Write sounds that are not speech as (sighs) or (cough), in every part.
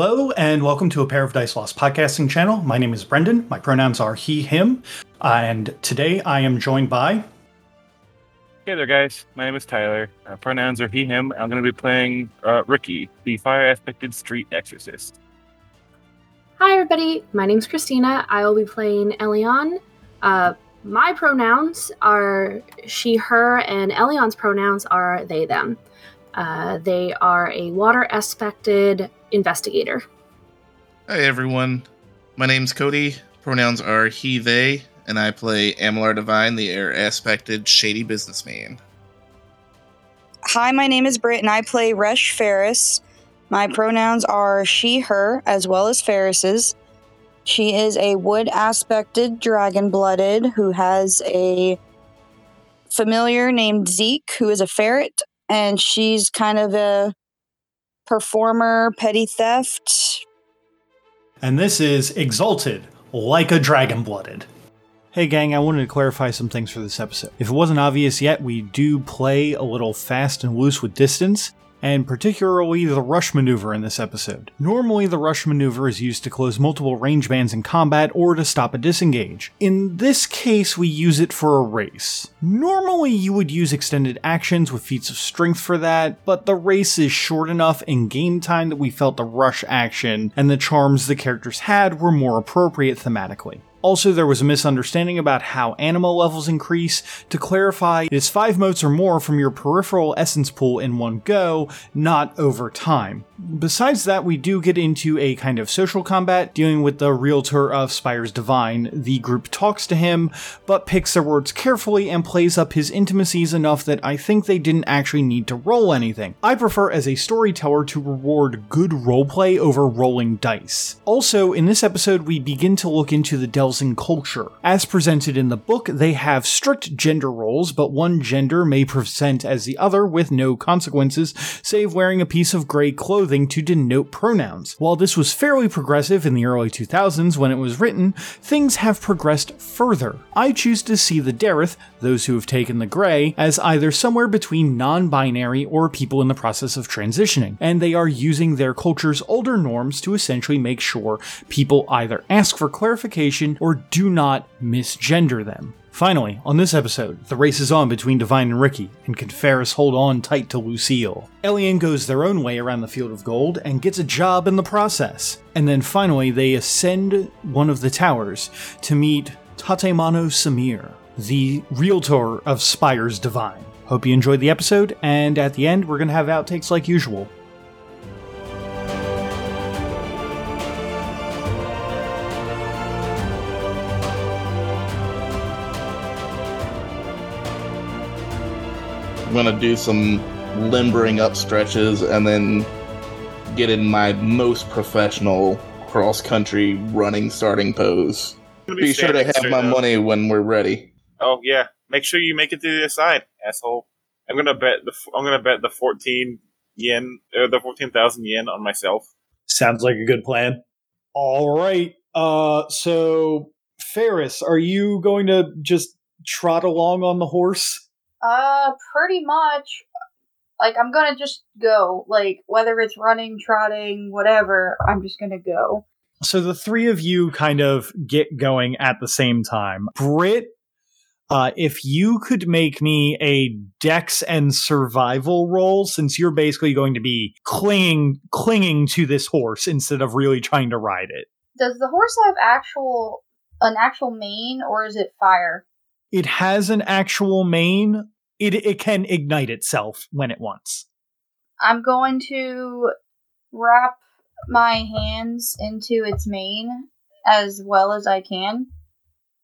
Hello, and welcome to a Pair of Dice Lost podcasting channel. My name is Brendan. My pronouns are he, him, uh, and today I am joined by. Hey there, guys. My name is Tyler. Uh, pronouns are he, him. I'm going to be playing uh, Ricky, the fire aspected street exorcist. Hi, everybody. My name's Christina. I will be playing Elion. Uh, my pronouns are she, her, and Elion's pronouns are they, them. Uh, they are a water aspected investigator. Hi, everyone. My name's Cody. Pronouns are he, they, and I play Amalar Divine, the air aspected shady businessman. Hi, my name is Britt, and I play Resh Ferris. My pronouns are she, her, as well as Ferris's. She is a wood aspected dragon blooded who has a familiar named Zeke, who is a ferret, and she's kind of a performer, petty theft. And this is Exalted, like a dragon blooded. Hey gang, I wanted to clarify some things for this episode. If it wasn't obvious yet, we do play a little fast and loose with distance, and particularly the rush maneuver in this episode. Normally, the rush maneuver is used to close multiple range bands in combat or to stop a disengage. In this case, we use it for a race. Normally, you would use extended actions with feats of strength for that, but the race is short enough in game time that we felt the rush action and the charms the characters had were more appropriate thematically. Also, there was a misunderstanding about how anima levels increase. To clarify, it is 5 motes or more from your peripheral essence pool in one go, not over time. Besides that, we do get into a kind of social combat, dealing with the realtor of Spires Divine. The group talks to him, but picks their words carefully and plays up his intimacies enough that I think they didn't actually need to roll anything. I prefer as a storyteller to reward good roleplay over rolling dice. Also, in this episode, we begin to look into the Delzahn culture. As presented in the book, they have strict gender roles, but one gender may present as the other with no consequences, save wearing a piece of gray clothing to denote pronouns. While this was fairly progressive in the early 2000s when it was written, things have progressed further. I choose to see the Dareth, those who have taken the gray, as either somewhere between non binary or people in the process of transitioning, and they are using their culture's older norms to essentially make sure people either ask for clarification or do not misgender them. Finally, on this episode, the race is on between Divine and Ricky, and can Ferris hold on tight to Lucille. Elian goes their own way around the Field of Gold and gets a job in the process. And then finally, they ascend one of the towers to meet Tatemano Samir, the realtor of Spires Divine. Hope you enjoyed the episode, and at the end, we're going to have outtakes like usual. I'm gonna do some limbering up stretches and then get in my most professional cross country running starting pose. I'm Be sure to have my up. money when we're ready. Oh yeah, make sure you make it to the other side, asshole. I'm gonna bet the I'm gonna bet the 14 yen or the 14,000 yen on myself. Sounds like a good plan. All right. Uh, so Ferris, are you going to just trot along on the horse? Uh, pretty much. Like, I'm gonna just go. Like, whether it's running, trotting, whatever, I'm just gonna go. So the three of you kind of get going at the same time. Britt, uh, if you could make me a dex and survival roll, since you're basically going to be clinging clinging to this horse instead of really trying to ride it. Does the horse have actual an actual mane, or is it fire? It has an actual mane. It it can ignite itself when it wants. I'm going to wrap my hands into its mane as well as I can,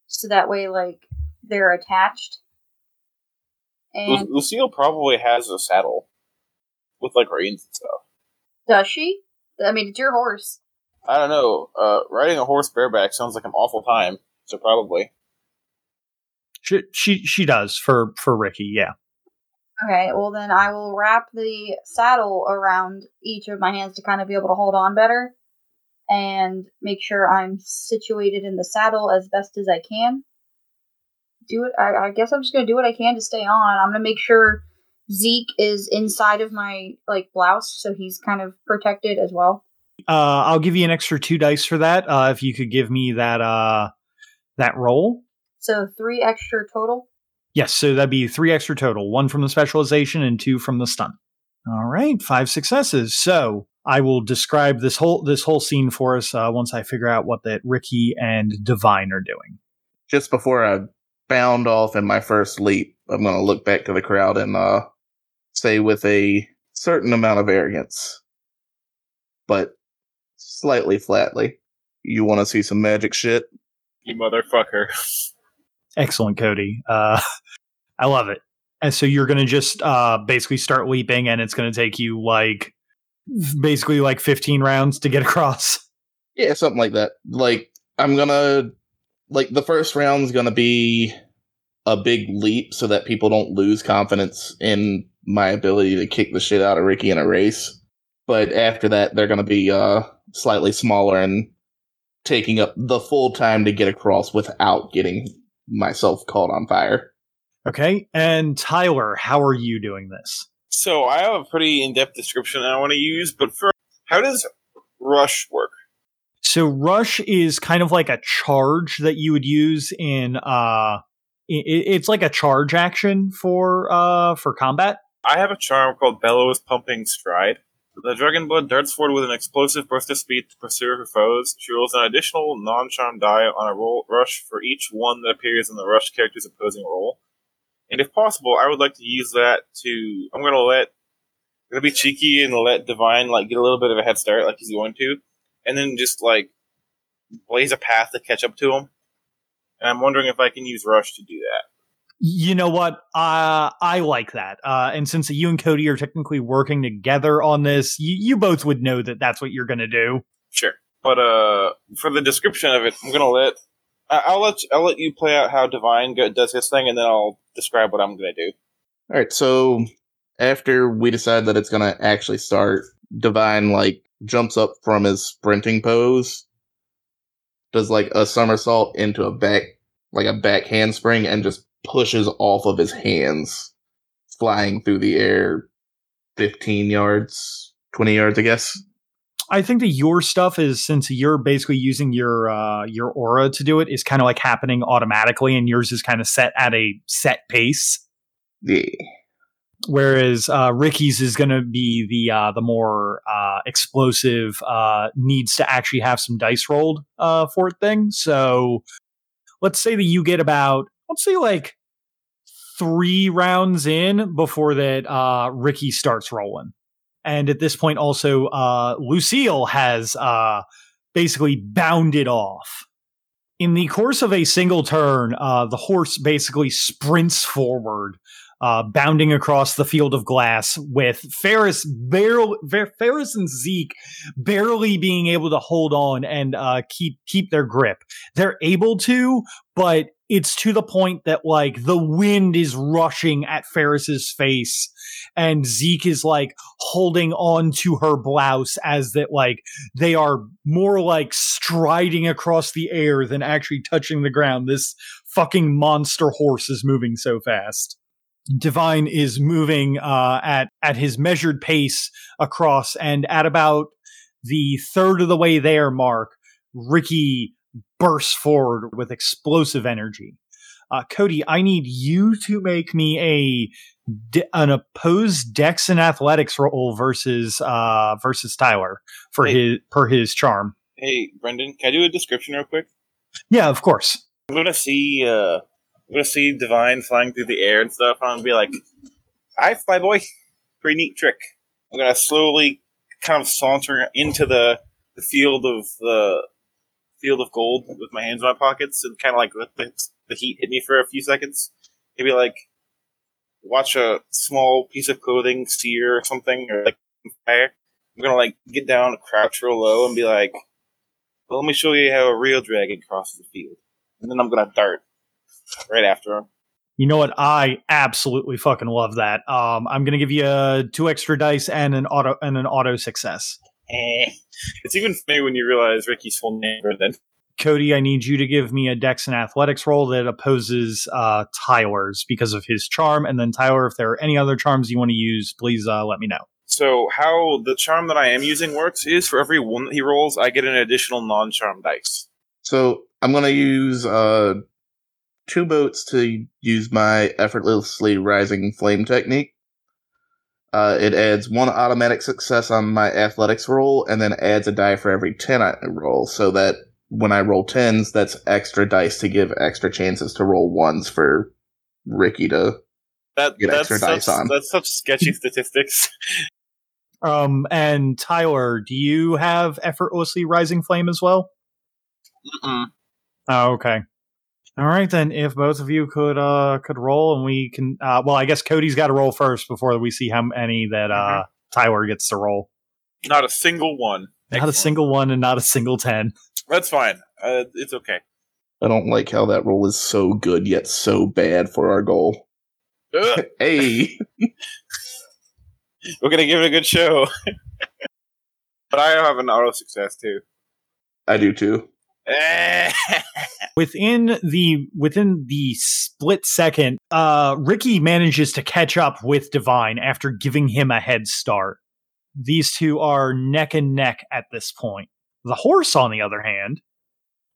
so that way, like, they're attached. Lu- And Lucille probably has a saddle with like reins and stuff. does she? I mean, it's your horse. I don't know. Uh, riding a horse bareback sounds like an awful time. So probably. She she, she does for for Ricky. Yeah. Okay, well then I will wrap the saddle around each of my hands to kind of be able to hold on better and make sure I'm situated in the saddle as best as I can. Do it. I, I guess I'm just gonna do what I can to stay on. I'm gonna make sure Zeke is inside of my like blouse, so he's kind of protected as well. Uh, I'll give you an extra two dice for that. Uh, if you could give me that uh, that roll. So three extra total. Yes, so that'd be three extra total. One from the specialization and two from the stun. All right, five successes. So I will describe this whole this whole scene for us uh, once I figure out what that Ricky and Divine are doing. Just before I bound off in my first leap, I'm going to look back to the crowd and uh, say with a certain amount of arrogance, but slightly flatly, you want to see some magic shit? You motherfucker. (laughs) Excellent, Cody. Uh, (laughs) I love it. And so you're going to just uh, basically start leaping, and it's going to take you like basically like 15 rounds to get (laughs) across. Yeah, something like that. Like, I'm to, like, the first round's to be a big leap so that people don't lose confidence in my ability to kick the shit out of Ricky in a race. But after that, they're to be uh, slightly smaller and taking up the full time to get across without getting myself caught on fire. Okay. And Tyler, how are you doing this? So I have a pretty in-depth description I want to use, but first, how does rush work? So rush is kind of like a charge that you would use in uh it, it's like a charge action for uh for combat. I have a charm called Bellows Pumping Stride. The Dragon Blood darts forward with an explosive burst of speed to pursue her foes. She rolls an additional non-charm die on a roll rush for each one that appears in the rush character's opposing roll. And if possible, I would like to use that to. I'm gonna let. I'm gonna be cheeky and let Divine like get a little bit of a head start, like he's going to, and then just like blaze a path to catch up to him. And I'm wondering if I can use Rush to do that. You know what? Uh, I like that. Uh, and since you and Cody are technically working together on this, you, you both would know that that's what you're going to do. Sure. But uh, for the description of it, I'm gonna let I- will let you, I'll let you play out how Divine go- does his thing, and then I'll describe what I'm gonna do. All right, so after we decide that it's gonna actually start, Divine like jumps up from his sprinting pose, does like a somersault into a back, like a back handspring, and just pushes off of his hands, flying through the air, fifteen yards, twenty yards, I guess. I think that your stuff is since you're basically using your uh, your aura to do it is kind of like happening automatically, and yours is kind of set at a set pace. Yeah. Whereas uh, Ricky's is going to be the uh, the more uh, explosive, uh, needs to actually have some dice rolled uh, for it thing. So let's say that you get about let's say like three rounds in before that uh, Ricky starts rolling. And at this point, also, uh, Lucille has uh, basically bounded off. In the course of a single turn, uh, the horse basically sprints forward, uh, bounding across the field of glass, with Ferris, barely, Ferris and Zeke barely being able to hold on and uh, keep keep their grip. They're able to, but it's to the point that like the wind is rushing at Ferris's face and Zeke is like holding on to her blouse as that like they are more like striding across the air than actually touching the ground. This fucking monster horse is moving so fast. Divine is moving uh, at at his measured pace across, and at about the third of the way there, Mark Ricky bursts forward with explosive energy. Uh, Cody, I need you to make me a an opposed Dex and Athletics roll versus uh, versus Tyler for hey. his per his charm. Hey, Brendan, can I do a description real quick? Yeah, of course. I'm gonna see uh, I'm gonna see Divine flying through the air and stuff, and I'm gonna be like, "Hi, fly boy, pretty neat trick." I'm gonna slowly kind of saunter into the the field of the field of gold with my hands in my pockets and kind of like let the, the heat hit me for a few seconds. Maybe like watch a small piece of clothing sear or something or like fire. I'm gonna like get down, crouch real low, and be like, well, "Let me show you how a real dragon crosses the field." And then I'm gonna dart right after him. You know what? I absolutely fucking love that. Um, I'm gonna give you uh, two extra dice and an auto and an auto success. Eh. It's even funny when you realize Ricky's full name, then. Cody, I need you to give me a Dex and Athletics roll that opposes uh, Tyler's because of his charm. And then Tyler, if there are any other charms you want to use, please uh, let me know. So how the charm that I am using works is for every one that he rolls, I get an additional non-charm dice. So I'm gonna use uh two motes to use my effortlessly rising flame technique. Uh, it adds one automatic success on my athletics roll, and then adds a die for every ten I roll, so that when I roll tens, that's extra dice to give extra chances to roll ones for Ricky to. That Get that's extra such, dice on. that's such sketchy statistics. (laughs) Um, and Tyler, do you have effortlessly rising flame as well? Mm-mm. Oh, okay. All right then. If both of you could uh could roll, and we can. Uh, well, I guess Cody's got to roll first before we see how many that uh Tyler gets to roll. Not a single one. Not a single one, and not a single ten. That's fine. Uh, it's okay. I don't like how that roll is so good yet so bad for our goal. Ugh, (laughs) Hey, (laughs) we're gonna give it a good show. (laughs) but I have an auto success too. I do too. (laughs) Within the within the split second uh ricky manages to catch up with divine after giving him a head start these two are neck and neck at this point the horse on the other hand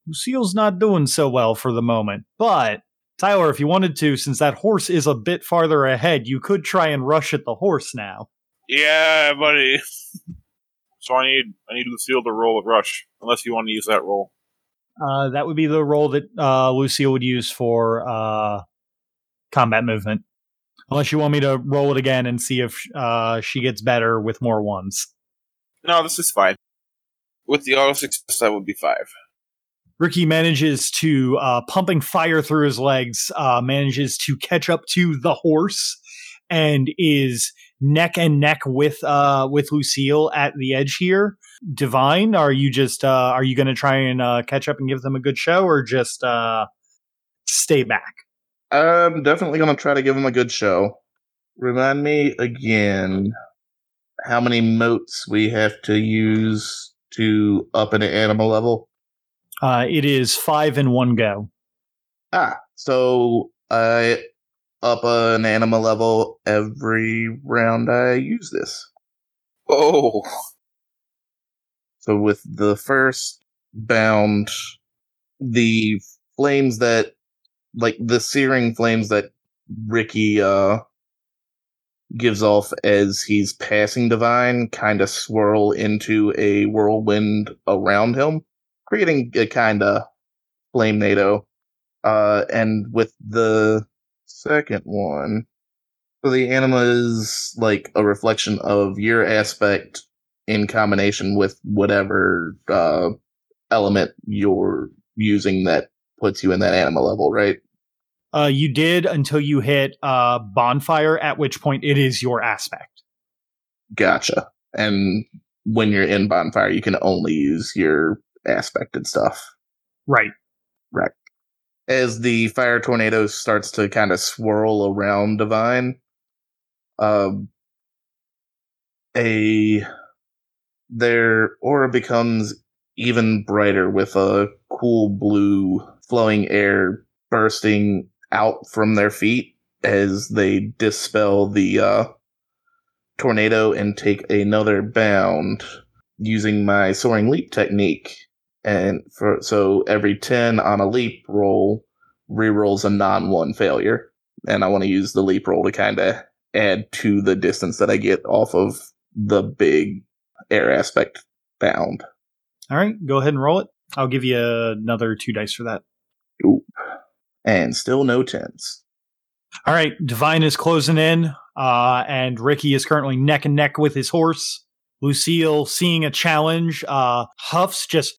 lucille's not doing so well for the moment but tyler if you wanted to since that horse is a bit farther ahead you could try and rush at the horse now yeah, buddy. (laughs) So I need I need Lucille to roll a rush, unless you want to use that roll. Uh, that would be the role that uh, lucille would use for uh, combat movement unless you want me to roll it again and see if uh, she gets better with more ones No, this is fine. With the auto success, that would be five. Ricky manages to, uh, pumping fire through his legs, uh, manages to catch up to the horse and is neck and neck with uh, with Lucille at the edge here. Divine, are you just uh, are you going to try and uh, catch up and give them a good show, or just uh, stay back? I'm definitely gonna try to give them a good show. Remind me again how many motes we have to use to up an anima level. Uh, it is five in one go. Ah, so I up an anima level every round I use this. Oh, So with the first bound, the flames that, like the searing flames that Ricky uh gives off as he's passing Divine, kind of swirl into a whirlwind around him, creating a kind of flame NATO. Uh, and with the second one, so the anima is like a reflection of your aspect in combination with whatever uh, element you're using that puts you in that anima level, right? Uh, you did until you hit uh, bonfire, at which point it is your aspect. Gotcha. And when you're in bonfire, you can only use your aspected stuff. Right. Right. As the fire tornado starts to kind of swirl around Divine, um, a their aura becomes even brighter with a cool blue flowing air bursting out from their feet as they dispel the uh, tornado and take another bound using my soaring leap technique. And for so every 10 on a leap roll rerolls a non one failure. And I want to use the leap roll to kind of add to the distance that I get off of the big air aspect bound. All right, go ahead and roll it. I'll give you another two dice for that. Oop. And still no tens. All right, Divine is closing in, uh, and Ricky is currently neck and neck with his horse. Lucille, seeing a challenge, uh, huffs just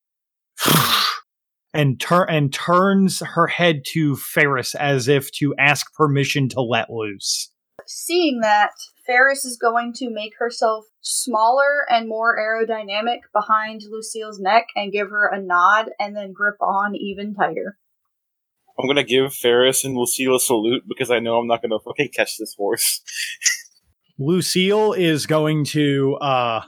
(sighs) and tur- and turns her head to Ferris as if to ask permission to let loose. Seeing that, Ferris is going to make herself smaller and more aerodynamic behind Lucille's neck and give her a nod and then grip on even tighter. I'm gonna give Ferris and Lucille a salute because I know I'm not gonna fucking catch this horse. (laughs) Lucille is going to uh,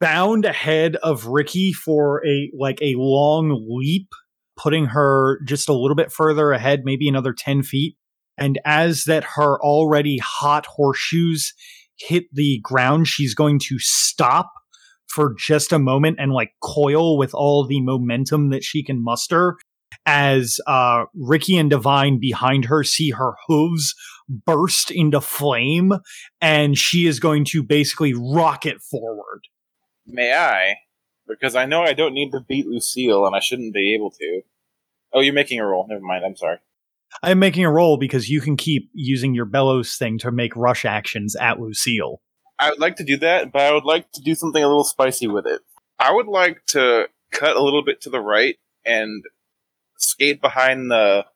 bound ahead of Ricky for a like a long leap, putting her just a little bit further ahead, maybe another ten feet. And as that her already hot horseshoes hit the ground, she's going to stop for just a moment and like coil with all the momentum that she can muster as uh, Ricky and Divine behind her see her hooves burst into flame and she is going to basically rocket forward. May I? Because I know I don't need to beat Lucille and I shouldn't be able to. Oh, you're making a roll. Never mind. I'm sorry. I'm making a roll because you can keep using your bellows thing to make rush actions at Lucille. I would like to do that, but I would like to do something a little spicy with it. I would like to cut a little bit to the right and skate behind the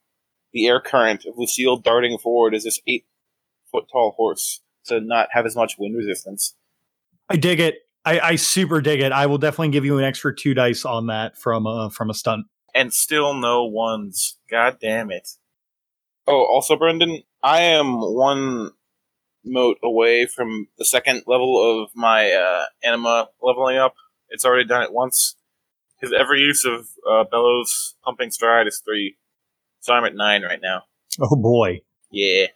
the air current of Lucille darting forward as this eight foot tall horse to not have as much wind resistance. I dig it. I, I super dig it. I will definitely give you an extra two dice on that from a from a stunt. And still no ones. God damn it. Oh, also, Brendan, I am one mote away from the second level of my uh, anima leveling up. It's already done it once. Because every use of uh, Bellows pumping stride is three. So I'm at nine right now. Oh boy. Yeah.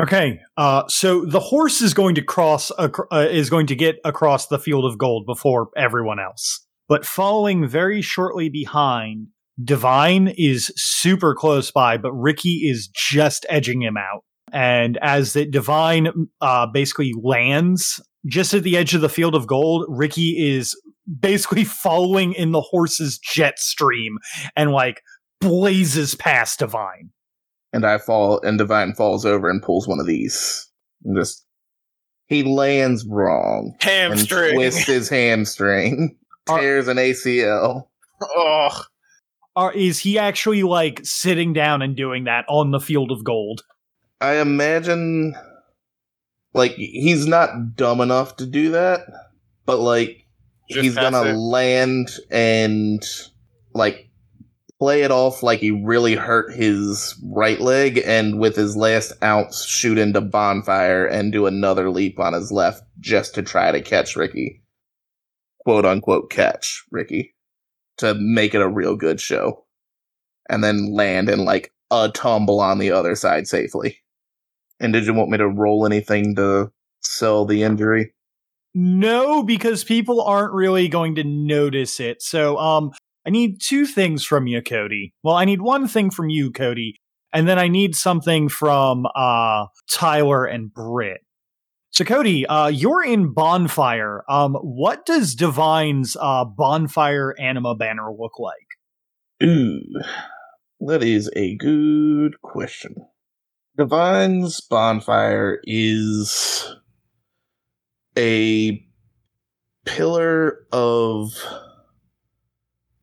Okay, uh, so the horse is going to cross ac- uh, is going to get across the field of gold before everyone else, but following very shortly behind, Divine is super close by, but Ricky is just edging him out. And as the Divine uh, basically lands just at the edge of the field of gold, Ricky is basically (laughs) following in the horse's jet stream and like blazes past Divine. And I fall, and Divine falls over and pulls one of these. And just he lands wrong and Hamstring. twists his hamstring, (laughs) Are- tears an ACL. Ugh. Are, is he actually like sitting down and doing that on the field of gold? I imagine, like he's not dumb enough to do that, but like Just he's gonna it. land and like play it off like he really hurt his right leg and with his last ounce shoot into bonfire and do another leap on his left just to try to catch Ricky. Quote unquote catch Ricky. To make it a real good show. And then land in like a tumble on the other side safely. And did you want me to roll anything to sell the injury? No, because people aren't really going to notice it. So, um, I need two things from you, Cody. Well, I need one thing from you, Cody, and then I need something from uh Tyler and Britt. So, Cody, uh, you're in Bonfire. Um, what does Divine's uh Bonfire Anima banner look like? Ooh, that is a good question. Divine's bonfire is a pillar of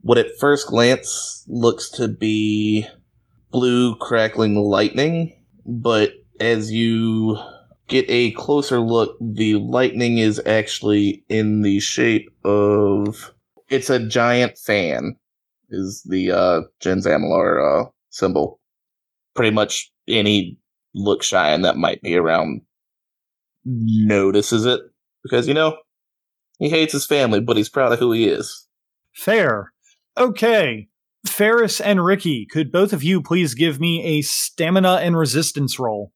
what at first glance looks to be blue crackling lightning, but as you get a closer look, the lightning is actually in the shape of it's a giant fan is the uh Gens Amalar uh symbol. Pretty much any Lookshyan that might be around notices it. Because, you know, he hates his family, but he's proud of who he is. Fair. Okay. Ferris and Ricky, could both of you please give me a stamina and resistance roll?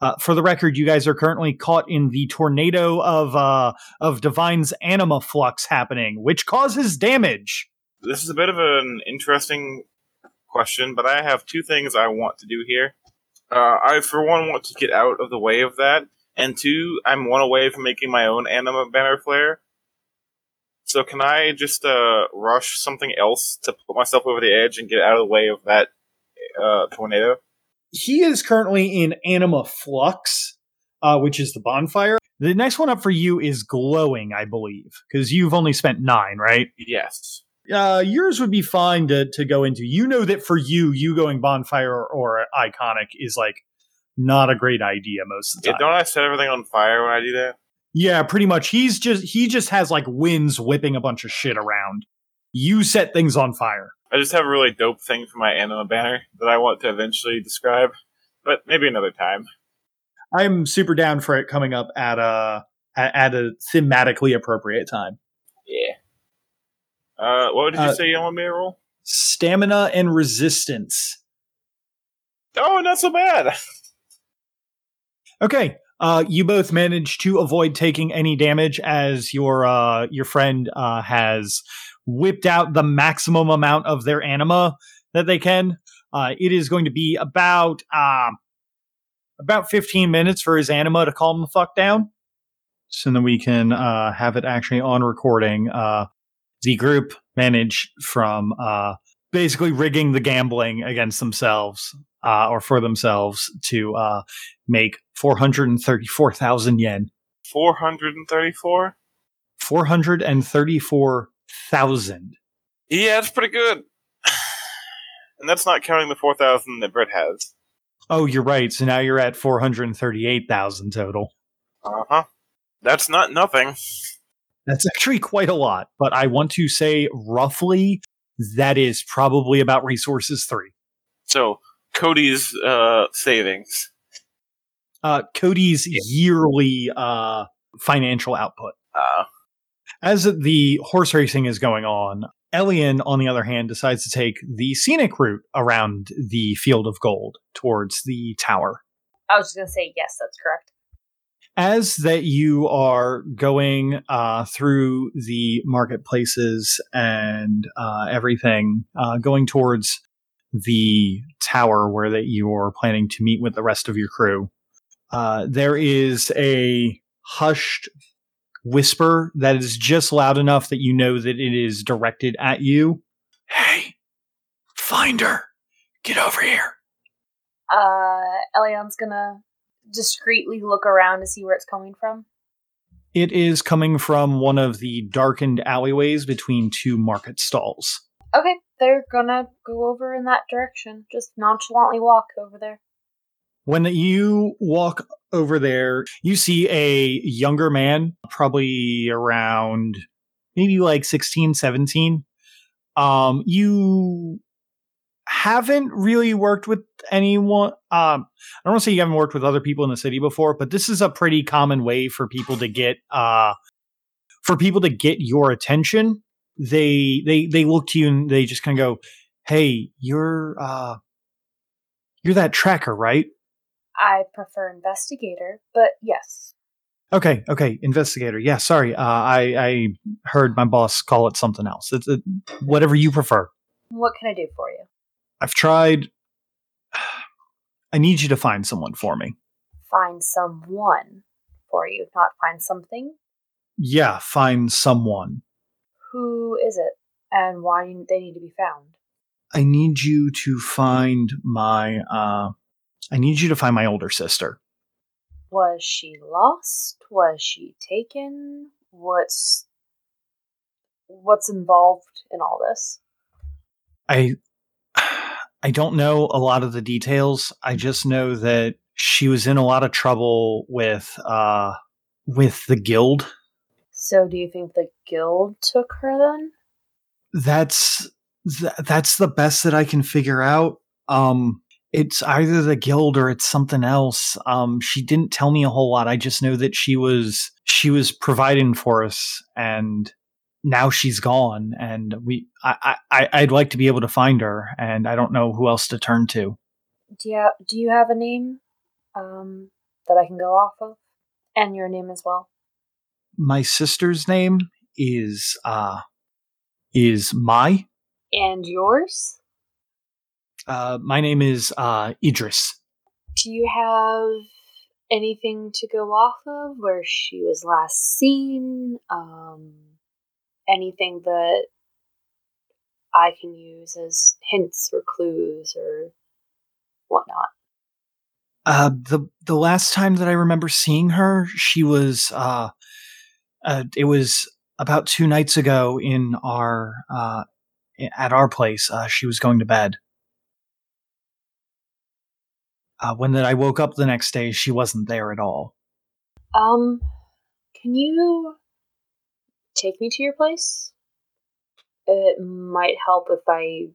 Uh, for the record, you guys are currently caught in the tornado of uh, of Divine's anima flux happening, which causes damage. This is a bit of an interesting question, but I have two things I want to do here. Uh, I, for one, want to get out of the way of that, and two, I'm one away from making my own anima banner flare. So can I just uh, rush something else to put myself over the edge and get out of the way of that uh, tornado? He is currently in anima flux, uh, which is the bonfire. The next one up for you is glowing, I believe, because you've only spent nine, right? Yes. uh, yours would be fine to to go into. You know that for you, you going bonfire or, or iconic is like not a great idea most of the Yeah, time. don't I set everything on fire when I do that? Yeah, pretty much. He's just he just has like winds whipping a bunch of shit around. You set things on fire. I just have a really dope thing for my anima banner that I want to eventually describe, but maybe another time. I'm super down for it coming up at a at, a thematically appropriate time. Yeah. Uh, what did you Uh, say you want me to roll? Stamina and resistance. Oh, not so bad. (laughs) Okay. Uh, you both manage to avoid taking any damage as your uh, your friend uh, has whipped out the maximum amount of their anima that they can. Uh, it is going to be about um, about 15 minutes for his anima to calm the fuck down. So then we can uh, have it actually on recording. Uh, the group managed from basically rigging the gambling against themselves uh, or for themselves to uh, make 434,000 yen. 434? 434,000. Yeah, that's pretty good. (sighs) And that's not counting the 4,000 that Britt has. Oh, you're right. So now you're at 438,000 total. Uh huh. That's not nothing. That's actually quite a lot, but I want to say roughly that is probably about resources three. So, Cody's uh, savings. Uh, Cody's yearly uh, financial output. Uh, As the horse racing is going on, Elian, on the other hand, decides to take the scenic route around the field of gold towards the tower. I was just gonna say yes, that's correct. as that you are going uh, through the marketplaces and uh, everything, uh, going towards the tower where that you're planning to meet with the rest of your crew, uh, there is a hushed whisper that is just loud enough that you know that it is directed at you. Hey, find her. Get over here. Uh, Elion's gonna discreetly look around to see where it's coming from. It is coming from one of the darkened alleyways between two market stalls. Okay, they're gonna go over in that direction. Just nonchalantly walk over there. When you walk over there, you see a younger man, probably around maybe like 16, 17. Um, you haven't really worked with anyone. Um, I don't want to say you haven't worked with other people in the city before, but this is a pretty common way for people to get, uh, for people to get your attention. They, they, they look to you and they just kind of go, Hey, you're, uh, you're that tracker, right? I prefer investigator, but yes. Okay, okay, investigator. Yeah, sorry. Uh, I I heard my boss call it something else. It's it, whatever you prefer. What can I do for you? I've tried. (sighs) I need you to find someone for me. Find someone for you, not find something. Yeah, find someone. Who is it, and why they need to be found? I need you to find my. uh I need you to find my older sister. Was she lost? Was she taken? What's what's involved in all this? I I don't know a lot of the details. I just know that she was in a lot of trouble with uh with the guild. So, do you think the guild took her then? That's th- that's the best that I can figure out. Um it's either the guild or it's something else. Um she didn't tell me a whole lot. I just know that she was she was providing for us and now she's gone and we I, I I'd like to be able to find her and I don't know who else to turn to. Do you do you have a name um, that I can go off of, and your name as well? My sister's name is uh is Mai. And yours? Uh my name is uh Idris. Do you have anything to go off of where she was last seen? Um, anything that I can use as hints or clues or whatnot? Uh the the last time that I remember seeing her, she was uh uh it was about 2 nights ago in our uh at our place. Uh she was going to bed. Uh when that I woke up the next day, she wasn't there at all. Um, can you take me to your place? It might help if I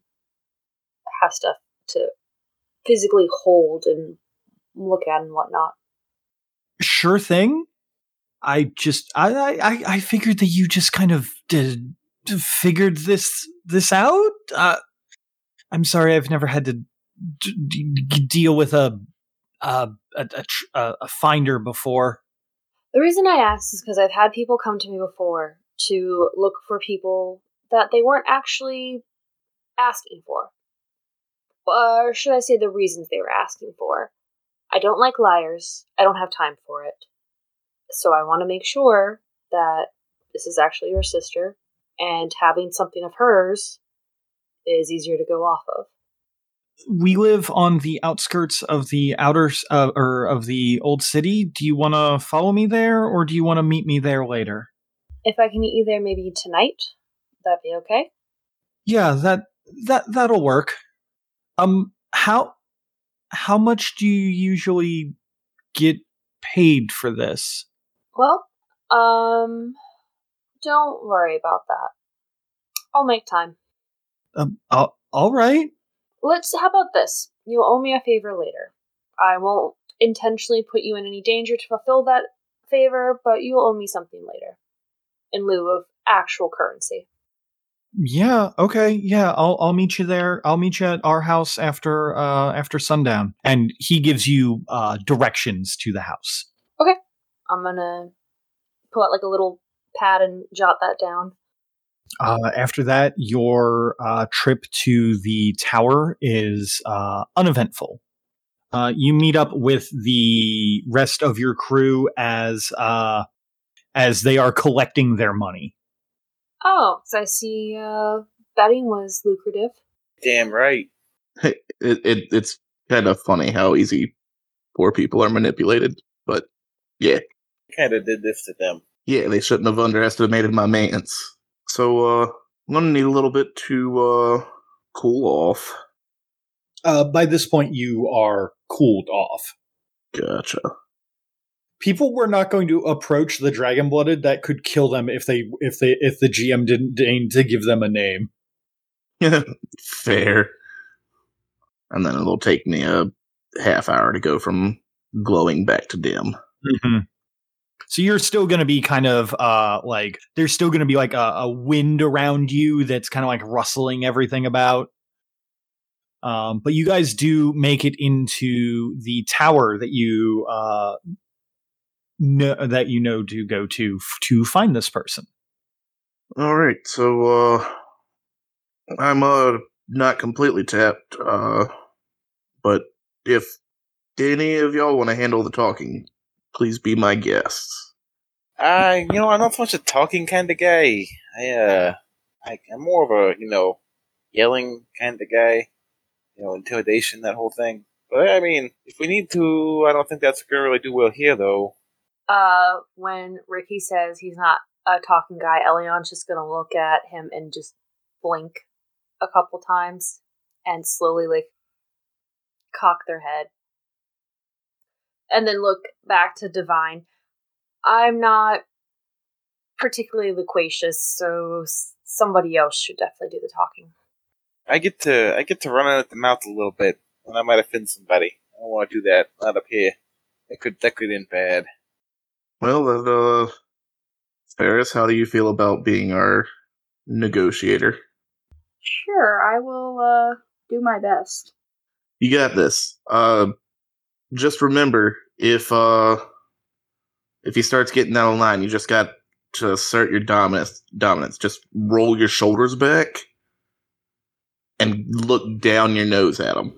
have stuff to physically hold and look at and whatnot. Sure thing. I just I I I figured that you just kind of did, figured this this out. Uh, I'm sorry, I've never had to d- d- deal with a a, a, a, a finder before. The reason I asked is because I've had people come to me before to look for people that they weren't actually asking for. Or should I say the reasons they were asking for? I don't like liars. I don't have time for it. So I want to make sure that this is actually your sister, and having something of hers is easier to go off of. We live on the outskirts of the outer uh, or of the old city. Do you want to follow me there, or do you want to meet me there later? If I can meet you there maybe tonight, that'd be okay. Yeah, that that that'll work. Um, how how much do you usually get paid for this? Well, um, don't worry about that. I'll make time. Um, uh, all right. Let's. How about this? You owe me a favor later. I won't intentionally put you in any danger to fulfill that favor, but you'll owe me something later, in lieu of actual currency. Yeah. Okay. Yeah. I'll I'll meet you there. I'll meet you at our house after uh after sundown. And he gives you uh directions to the house. I'm gonna pull out like a little pad and jot that down. Uh, after that, your uh, trip to the tower is uh, uneventful. Uh, you meet up with the rest of your crew as uh, as they are collecting their money. Oh, so I see. Uh, betting was lucrative. Damn right. It, it it's kind of funny how easy poor people are manipulated, but yeah, Kind of did this to them. yeah, they shouldn't have underestimated my maintenance. So uh, I'm gonna need a little bit to uh cool off. Uh, by this point, you are cooled off. Gotcha. People were not going to approach the dragon blooded. That could kill them if they if they if the GM didn't deign to give them a name. (laughs) Fair. And then it'll take me a half hour to go from glowing back to dim. Mm-hmm. So you're still going to be kind of uh like there's still going to be like a, a wind around you that's kind of like rustling everything about. Um, but you guys do make it into the tower that you uh know that you know to go to f- to find this person. All right, so uh, I'm uh not completely tapped, uh, but if any of y'all want to handle the talking, please be my guests. I, you know, I'm not so much a talking kind of guy. I, uh, I, I'm more of a, you know, yelling kind of guy. You know, intimidation, that whole thing. But I mean, if we need to, I don't think that's gonna really do well here, though. Uh, when Ricky says he's not a talking guy, Elion's just gonna look at him and just blink a couple times and slowly like cock their head. And then look back to Divine. I'm not particularly loquacious, so somebody else should definitely do the talking. I get to, I get to run out at the mouth a little bit, and I might offend somebody. I don't want to do that. Not up here. That could, that could end bad. Well, then, uh, Ferris, how do you feel about being our negotiator? Sure, I will uh, do my best. You got this. Uh, just remember, if uh, if he starts getting out of line, you just got to assert your dominance. Dominance. Just roll your shoulders back and look down your nose at him.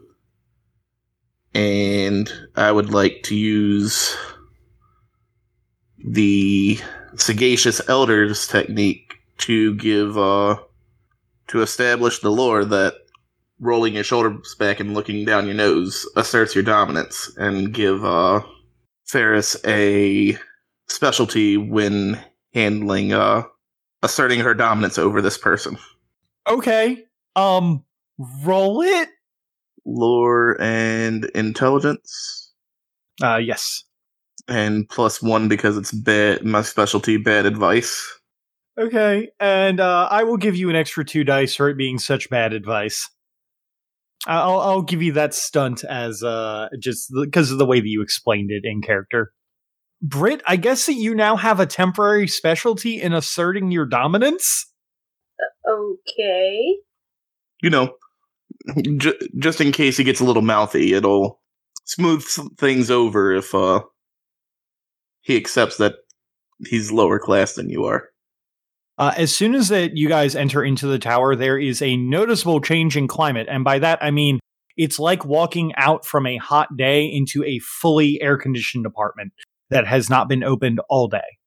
And I would like to use the sagacious elders technique to give uh to establish the lore that rolling your shoulders back and looking down your nose asserts your dominance and give uh Ferris a specialty when handling uh asserting her dominance over this person. Okay. Um roll it. Lore and intelligence. Uh yes. And plus one because it's bad my specialty bad advice. Okay. And uh I will give you an extra 2 dice for it being such bad advice. I'll I'll give you that stunt as uh just because of the way that you explained it in character. Britt, I guess that you now have a temporary specialty in asserting your dominance. Okay. You know, (laughs) j- just in case he gets a little mouthy, it'll smooth things over if uh he accepts that he's lower class than you are. Uh, as soon as that you guys enter into the tower, there is a noticeable change in climate, and by that I mean it's like walking out from a hot day into a fully air conditioned apartment that has not been opened all day.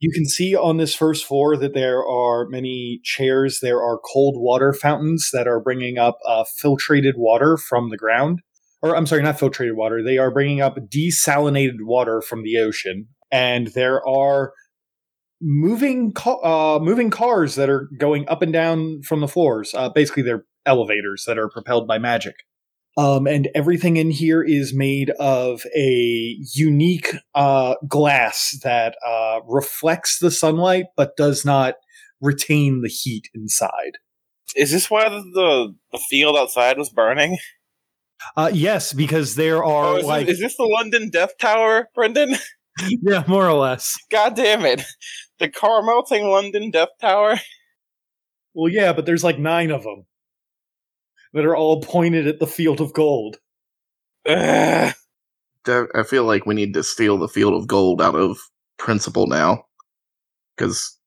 You can see on this first floor that there are many chairs. There are cold water fountains that are bringing up uh, filtrated water from the ground. Or, I'm sorry, not filtrated water. They are bringing up desalinated water from the ocean. And there are moving ca- uh, moving cars that are going up and down from the floors. Uh, basically, they're elevators that are propelled by magic. Um, and everything in here is made of a unique uh, glass that uh, reflects the sunlight but does not retain the heat inside. Is this why the the, field outside was burning? Uh, yes, because there are Oh, is, like this, is this the London Death Tower, Brendan? (laughs) yeah, more or less. God damn it! The car melting London Death Tower. Well, yeah, but there's like nine of them that are all pointed at the field of gold. Ugh. I feel like we need to steal the field of gold out of principle now, because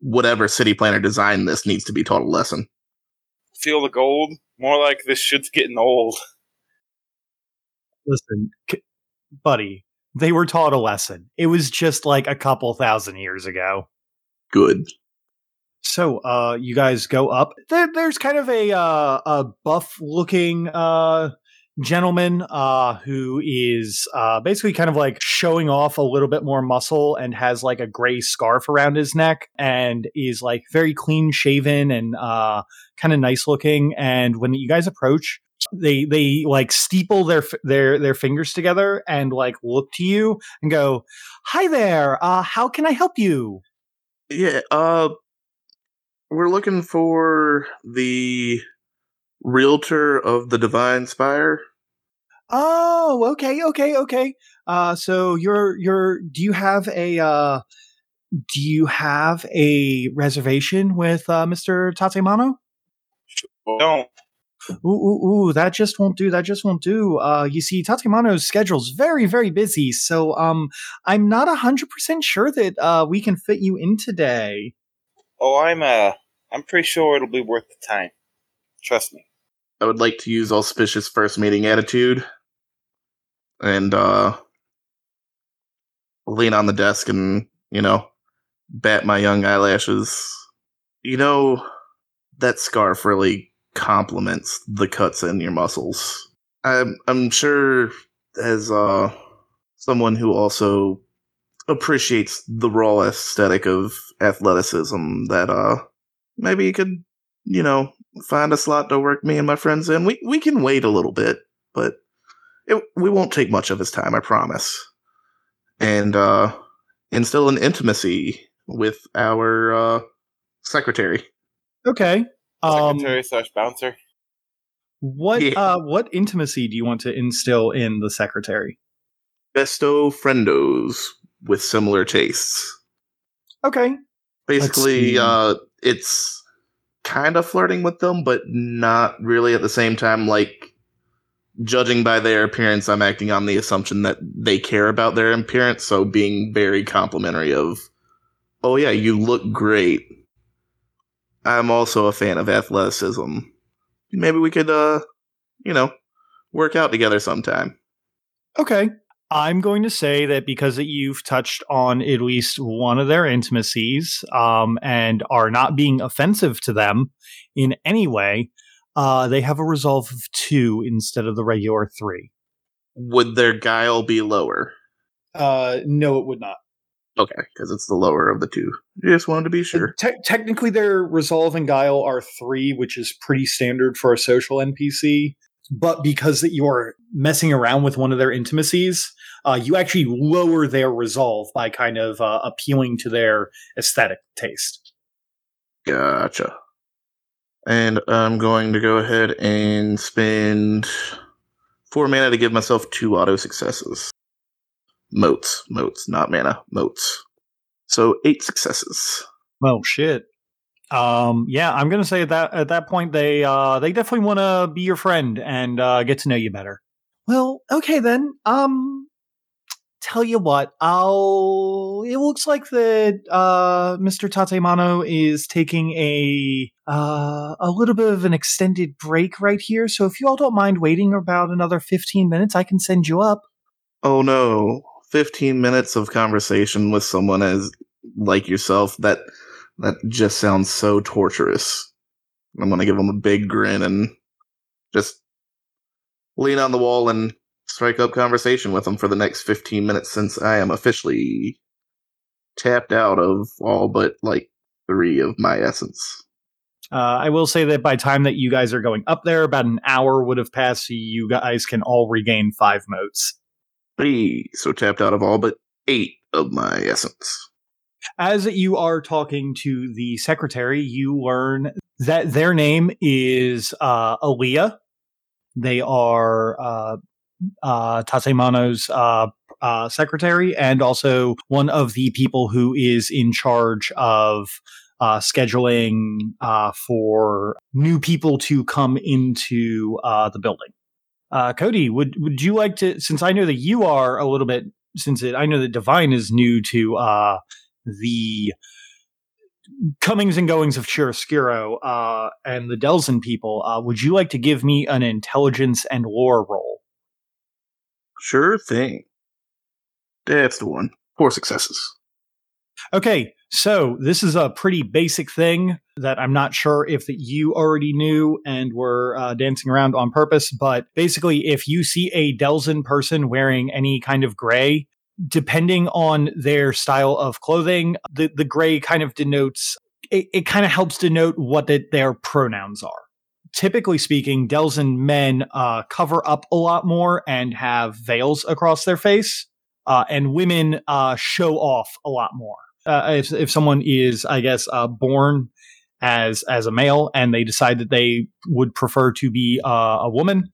whatever city planner designed this needs to be taught a lesson. Feel the gold. More like this shit's getting old. Listen, c- buddy, they were taught a lesson. It was just like a couple thousand years ago. Good. So, uh, you guys go up. There, there's kind of a uh, a buff looking uh gentleman uh who is uh basically kind of like showing off a little bit more muscle and has like a gray scarf around his neck and is like very clean shaven and uh kind of nice looking. And when you guys approach, they they like steeple their their their fingers together and like look to you and go, "Hi there. Uh, how can I help you?" Yeah, uh we're looking for the realtor of the Divine Spire. Oh, okay, okay, okay. Uh, so you're you're. Do you have a uh, do you have a reservation with uh, Mister Tatemano? Don't. Ooh, ooh, ooh, that just won't do. That just won't do. Uh, you see, Tatemano's schedule's very, very busy, so um, I'm not hundred percent sure that uh we can fit you in today. Oh, I'm uh, I'm pretty sure it'll be worth the time. Trust me. I would like to use auspicious first meeting attitude and uh lean on the desk and, you know, bat my young eyelashes. You know, that scarf really complements the cuts in your muscles. I'm I'm sure as uh someone who also appreciates the raw aesthetic of athleticism that uh maybe you could, you know, find a slot to work me and my friends in. We we can wait a little bit, but it, we won't take much of his time, I promise. And uh, instill an intimacy with our uh, secretary. Okay. Um, Secretary slash bouncer. what Yeah. uh, what intimacy do you want to instill in the secretary? Besto friendos with similar tastes. Okay. Basically, uh, it's kind of flirting with them, but not really at the same time. Like, judging by their appearance, I'm acting on the assumption that they care about their appearance. So, being very complimentary of, oh, yeah, you look great. I'm also a fan of athleticism. Maybe we could, uh, you know, work out together sometime. Okay. I'm going to say that because you've touched on at least one of their intimacies um, and are not being offensive to them in any way, uh, they have a resolve of two instead of the regular three. Would their guile be lower? Uh, no, it would not. Okay, because it's the lower of the two. Just wanted to be sure. Te- technically, their resolve and guile are three, which is pretty standard for a social NPC. But because that you are messing around with one of their intimacies, uh, you actually lower their resolve by kind of uh, appealing to their aesthetic taste. Gotcha. And I'm going to go ahead and spend four mana to give myself two auto successes. Motes, motes, not mana, motes. So eight successes. Oh shit. Um, yeah, I'm gonna say that at that point they uh, they definitely want to be your friend and uh, get to know you better. Well, okay then. Um, tell you what, I'll. It looks like that uh, Mr. Tatemano is taking a uh, a little bit of an extended break right here. So if you all don't mind waiting about another fifteen minutes, I can send you up. Oh no, fifteen minutes of conversation with someone as like yourself that that just sounds so torturous. I'm gonna give him a big grin and just lean on the wall and strike up conversation with him for the next 15 minutes since I am officially tapped out of all but like three of my essence. Uh, I will say that by time that you guys are going up there, about an hour would have passed. So you guys can all regain five motes. Three, so tapped out of all but eight of my essence. As you are talking to the secretary, you learn that their name is uh, Aaliyah. They are uh, uh, Tatemano's uh, uh, secretary and also one of the people who is in charge of uh, scheduling uh, for new people to come into uh, the building. Uh, Cody, would would you like to? Since I know that you are a little bit, since it, I know that Divine is new to uh, the comings and goings of Chiaroscuro uh, and the Delzahn people, uh, would you like to give me an intelligence and lore roll? Sure thing. That's the one. Four successes. Okay, so this is a pretty basic thing that I'm not sure if you already knew and were uh, dancing around on purpose, but basically, if you see a Delzahn person wearing any kind of gray, depending on their style of clothing, the, the gray kind of denotes, it, it kind of helps denote what the, their pronouns are. Typically speaking, Delzahn men uh, cover up a lot more and have veils across their face, uh, and women uh, show off a lot more. Uh, if, if someone is, I guess, uh, born as as a male and they decide that they would prefer to be uh, a woman,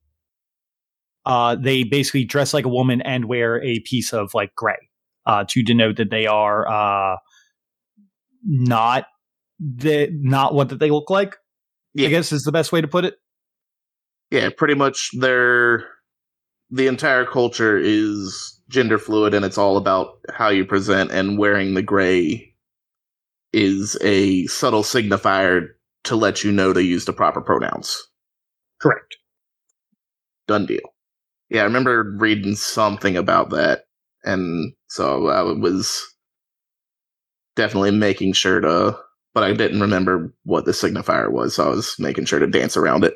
uh, they basically dress like a woman and wear a piece of like gray uh, to denote that they are uh, not the not what that they look like. Yeah. I guess is the best way to put it. Yeah, pretty much their the entire culture is gender fluid and it's all about how you present and wearing the gray is a subtle signifier to let you know to use the proper pronouns. Correct. Done deal. Yeah, I remember reading something about that and so I was definitely making sure to but I didn't remember what the signifier was, so I was making sure to dance around it.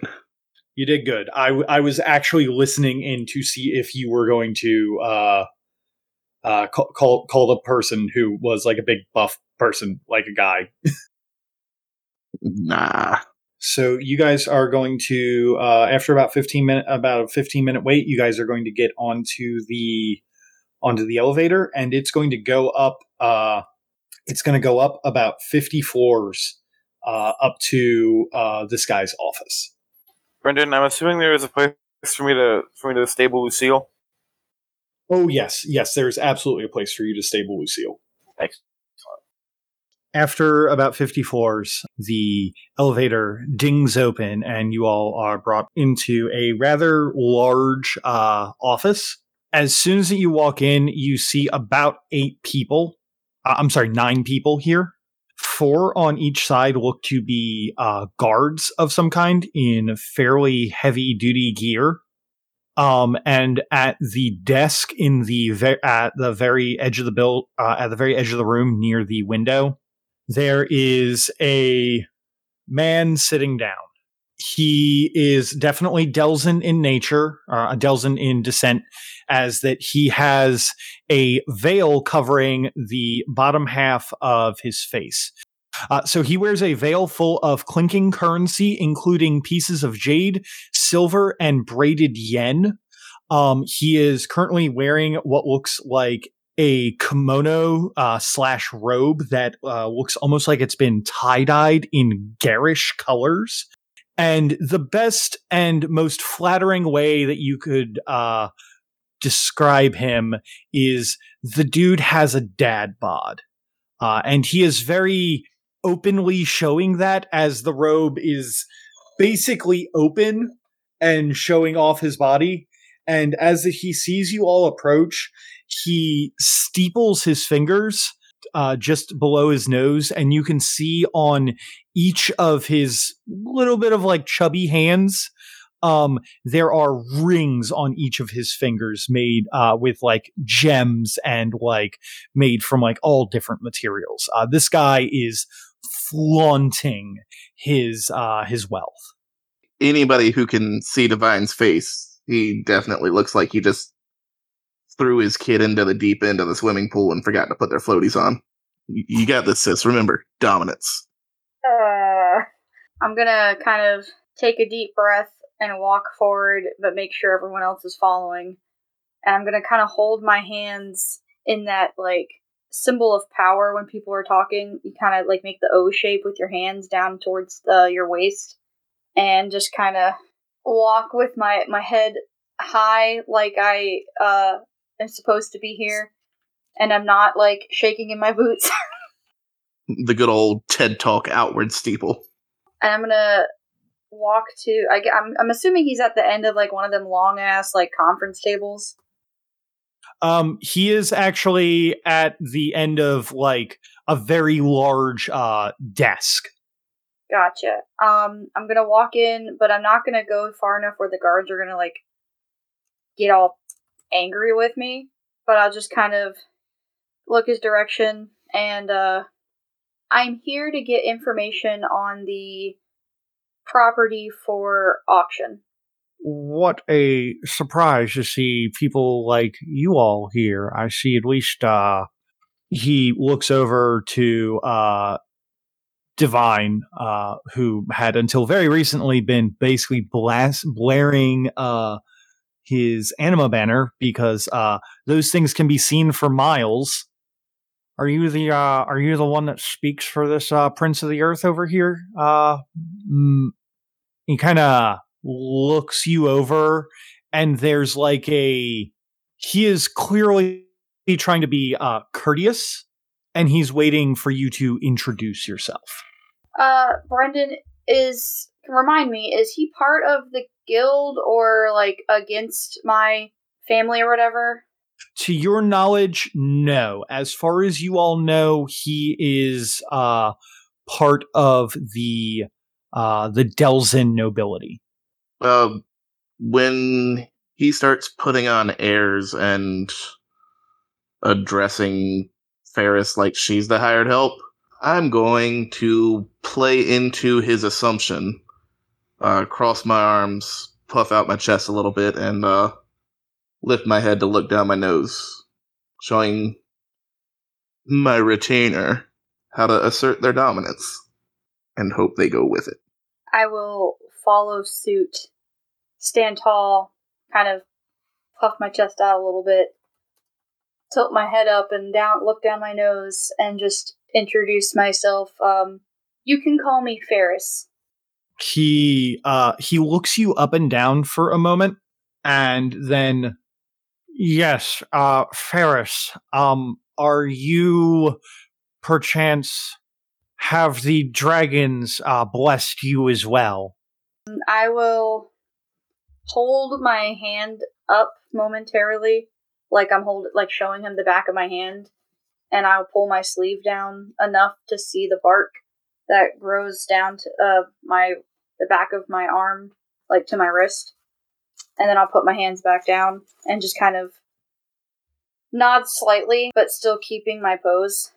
You did good. I, w- I was actually listening in to see if you were going to uh, uh, call, call call the person who was like a big buff person, like a guy. Nah. So you guys are going to uh, after about fifteen minute about a fifteen minute wait, you guys are going to get onto the onto the elevator, and it's going to go up. Uh, it's going to go up about fifty floors uh, up to uh, this guy's office. Brendan, I'm assuming there is a place for me to for me to stable Lucille. Oh yes, yes, there's absolutely a place for you to stable Lucille. Thanks. After about 50 floors, the elevator dings open and you all are brought into a rather large uh, office. As soon as you walk in, you see about eight people. Uh, I'm sorry, nine people here. Four on each side look to be uh, guards of some kind in fairly heavy duty gear. Um, and at the desk in the ve- at the very edge of the bill, uh, at the very edge of the room near the window, there is a man sitting down. He is definitely Delzahn in nature, uh, a Delzahn in descent, as that he has a veil covering the bottom half of his face. Uh, so he wears a veil full of clinking currency, including pieces of jade, silver, and braided yen. Um, he is currently wearing what looks like a kimono uh, slash robe that uh, looks almost like it's been tie dyed in garish colors. And the best and most flattering way that you could uh, describe him is the dude has a dad bod. Uh, and he is very openly showing that as the robe is basically open and showing off his body. and as he sees you all approach, he steeples his fingers uh, just below his nose, and you can see on each of his little bit of like chubby hands um, there are rings on each of his fingers made uh, with like gems and like made from like all different materials. Uh, this guy is flaunting his uh, his wealth. Anybody who can see Divine's face, he definitely looks like he just threw his kid into the deep end of the swimming pool and forgot to put their floaties on. You, you got this, sis. Remember, dominance. Uh, I'm gonna kind of take a deep breath and walk forward, but make sure everyone else is following. And I'm gonna kind of hold my hands in that like symbol of power when people are talking. You kind of like make the O shape with your hands down towards the, your waist, and just kind of walk with my my head high, like I uh am supposed to be here, and I'm not like shaking in my boots. (laughs) the good old TED Talk outward steeple. And I'm gonna walk to. I, I'm I'm assuming he's at the end of like one of them long ass like conference tables. Um, he is actually at the end of like a very large uh desk. Gotcha. Um, I'm gonna walk in, but I'm not gonna go far enough where the guards are gonna like get all angry with me. But I'll just kind of look his direction, and uh, I'm here to get information on the property for auction. What a surprise to see people like you all here. I see at least uh he looks over to uh Divine, uh, who had until very recently been basically blast blaring uh his anima banner because uh those things can be seen for miles. Are you the uh are you the one that speaks for this uh Prince of the Earth over here? Uh mm, he kind of looks you over and there's like a he is clearly trying to be uh courteous and he's waiting for you to introduce yourself. Uh, Brendan is remind me, is he part of the guild or like against my family or whatever? to your knowledge no. As far as you all know he is uh part of the uh the Delzahn nobility Uh, when he starts putting on airs and addressing Ferris like she's the hired help, I'm going to play into his assumption, uh, cross my arms, puff out my chest a little bit, and uh, lift my head to look down my nose, showing my retainer how to assert their dominance and hope they go with it. I will follow suit, stand tall, kind of puff my chest out a little bit, tilt my head up and down, look down my nose, and just introduce myself. Um, you can call me Ferris. he uh he looks you up and down for a moment and then yes uh ferris um are you perchance have the dragons uh blessed you as well I will hold my hand up momentarily, like I'm hold like showing him the back of my hand, and I'll pull my sleeve down enough to see the bark that grows down to uh my the back of my arm, like to my wrist, and then I'll put my hands back down and just kind of nod slightly, but still keeping my pose.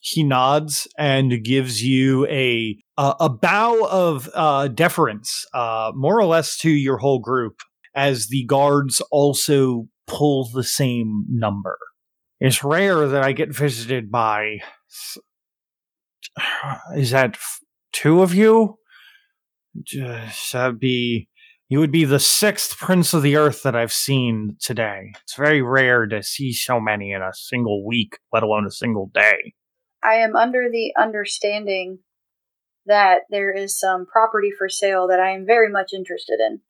he nods and gives you a a, a bow of uh, deference, uh, more or less to your whole group, as the guards also pull the same number. It's rare that I get visited by. Is that two of you? That'd be. You would be the sixth Prince of the Earth that I've seen today. It's very rare to see so many in a single week, let alone a single day. I am under the understanding that there is some property for sale that I am very much interested in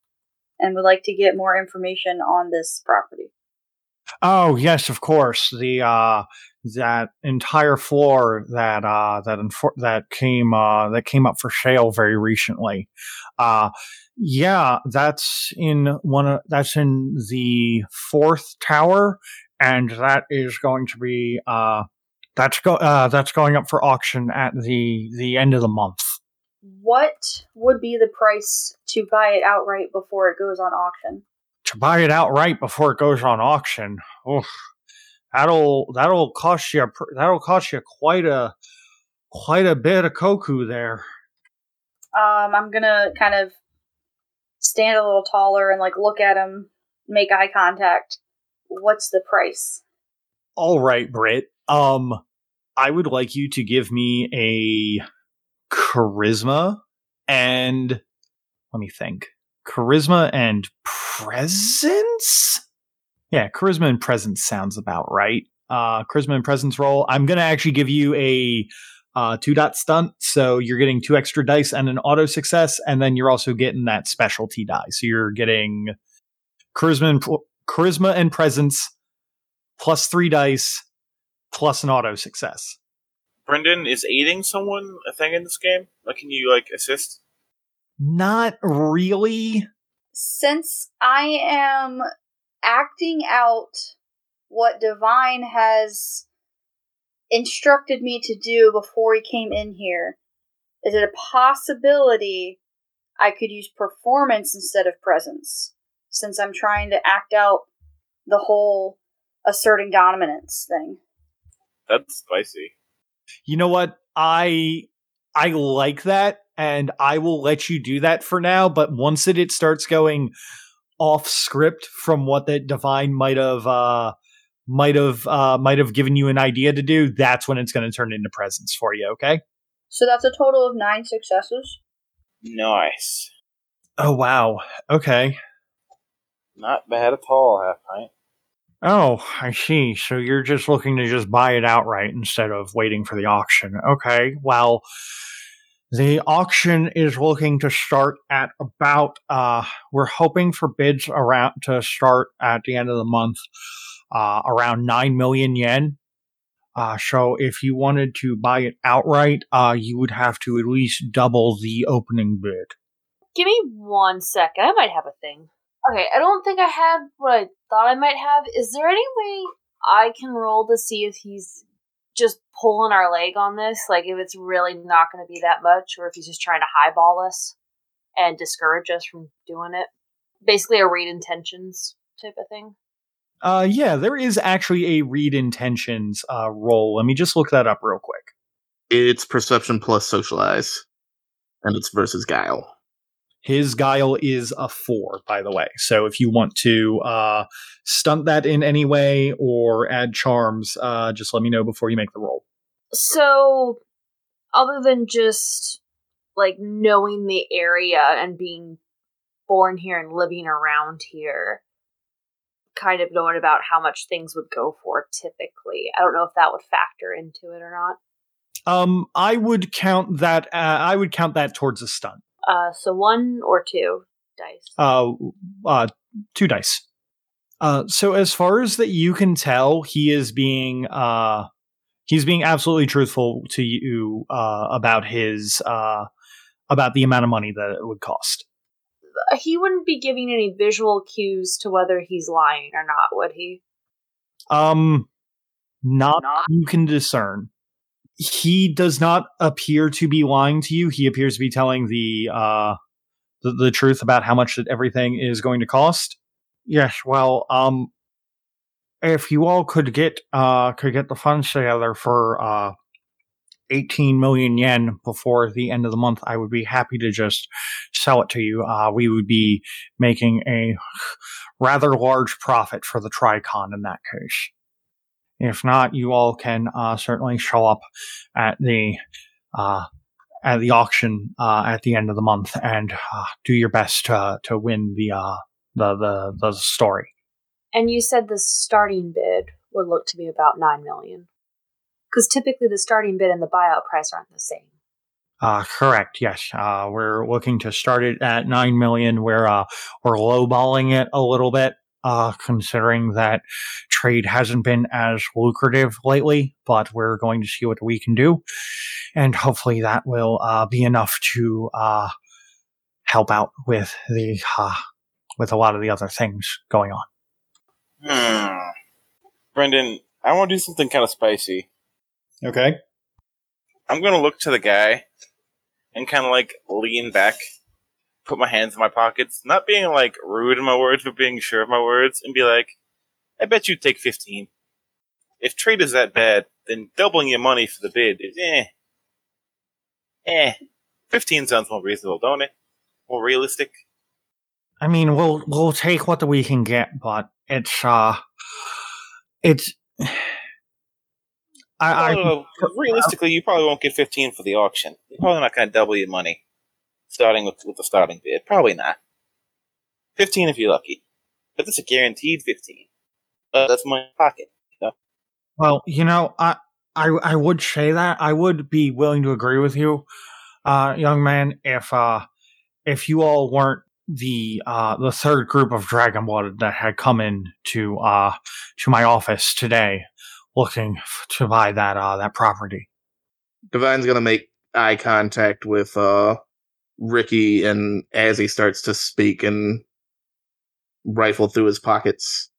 and would like to get more information on this property. Oh yes, of course. The uh, that entire floor that uh, that infor- that came uh, that came up for sale very recently. Uh, yeah, that's in one. Of, that's in the fourth tower, and that is going to be uh, that's go uh, that's going up for auction at the the end of the month. What would be the price to buy it outright before it goes on auction? To buy it outright before it goes on auction, oof, that'll that'll cost you a that'll cost you quite a quite a bit of koku there. Um, I'm gonna kind of stand a little taller and like look at him, make eye contact. What's the price? All right, Britt. Um, I would like you to give me a charisma and let me think. Charisma and presence? Yeah, charisma and presence sounds about right. Uh, charisma and presence roll. I'm gonna actually give you a uh, two dot stunt, so you're getting two extra dice and an auto success, and then you're also getting that specialty die. So you're getting charisma and charisma and presence plus three dice plus an auto success. Brendan, is aiding someone a thing in this game? Like, can you like assist? Not really. Since I am acting out what Divine has instructed me to do before he came in here, is it a possibility I could use performance instead of presence? Since I'm trying to act out the whole asserting dominance thing. That's spicy. You know what? I I like that and I will let you do that for now, but once it, it starts going off script from what that divine might have uh might have uh might have given you an idea to do, that's when it's going to turn into presence for you, okay? So that's a total of 9 successes. Nice. Oh wow. Okay. Not bad at all, half pint. Oh, I see. So you're just looking to just buy it outright instead of waiting for the auction. Okay. Well, the auction is looking to start at about uh we're hoping for bids around to start at the end of the month uh around 9 million yen. Uh so if you wanted to buy it outright, uh you would have to at least double the opening bid. Give me one second. I might have a thing. Okay, I don't think I had what I thought I might have. Is there any way I can roll to see if he's just pulling our leg on this? Like, if it's really not going to be that much, or if he's just trying to highball us and discourage us from doing it? Basically, a read intentions type of thing. Uh yeah, there is actually a read intentions uh roll. Let me just look that up real quick. It's perception plus socialize, and it's versus guile. His guile is a four, by the way. So if you want to uh, stunt that in any way or add charms, uh, just let me know before you make the roll. So, other than just like knowing the area and being born here and living around here, kind of knowing about how much things would go for typically, I don't know if that would factor into it or not. Um, I would count that. Uh, I would count that towards a stunt. Uh, so one or two dice. Uh, uh, two dice. Uh, so as far as that you can tell, he is being uh, he's being absolutely truthful to you uh, about his uh, about the amount of money that it would cost. He wouldn't be giving any visual cues to whether he's lying or not, would he? Um, not you can discern. He does not appear to be lying to you. He appears to be telling the uh the, the truth about how much that everything is going to cost. Yes, well, um if you all could get uh could get the funds together for uh 18 million yen before the end of the month, I would be happy to just sell it to you. Uh, we would be making a rather large profit for the Tri-Khan in that case. If not, you all can uh, certainly show up at the uh, at the auction uh, at the end of the month and uh, do your best to to win the uh, the the the story. And you said the starting bid would look to be about nine million, because typically the starting bid and the buyout price aren't the same. Uh, correct. Yes. Uh, we're looking to start it at nine million. We're uh, we're lowballing it a little bit uh, considering that trade hasn't been as lucrative lately, but we're going to see what we can do. And hopefully that will uh, be enough to uh, help out with the uh, with a lot of the other things going on. Hmm. Brendan, I want to do something kind of spicy. Okay. I'm going to look to the guy and kind of like lean back, put my hands in my pockets, not being like rude in my words, but being sure of my words, and be like, I bet you'd take 15. If trade is that bad, then doubling your money for the bid is eh. Eh. 15 sounds more reasonable, don't it? More realistic. I mean, we'll we'll take what we can get, but it's uh, it's. (sighs) I, I Well, realistically, you probably won't get 15 for the auction. You're probably not going to double your money starting with, with the starting bid. Probably not. 15 if you're lucky. But that's a guaranteed 15. Uh, that's my pocket. Well, you know, I, I I would say that I would be willing to agree with you, uh, young man, if uh, if you all weren't the uh, the third group of dragon blood that had come in to uh, to my office today, looking f- to buy that uh, that property. Divine's gonna make eye contact with uh Ricky and as he starts to speak and rifle through his pockets.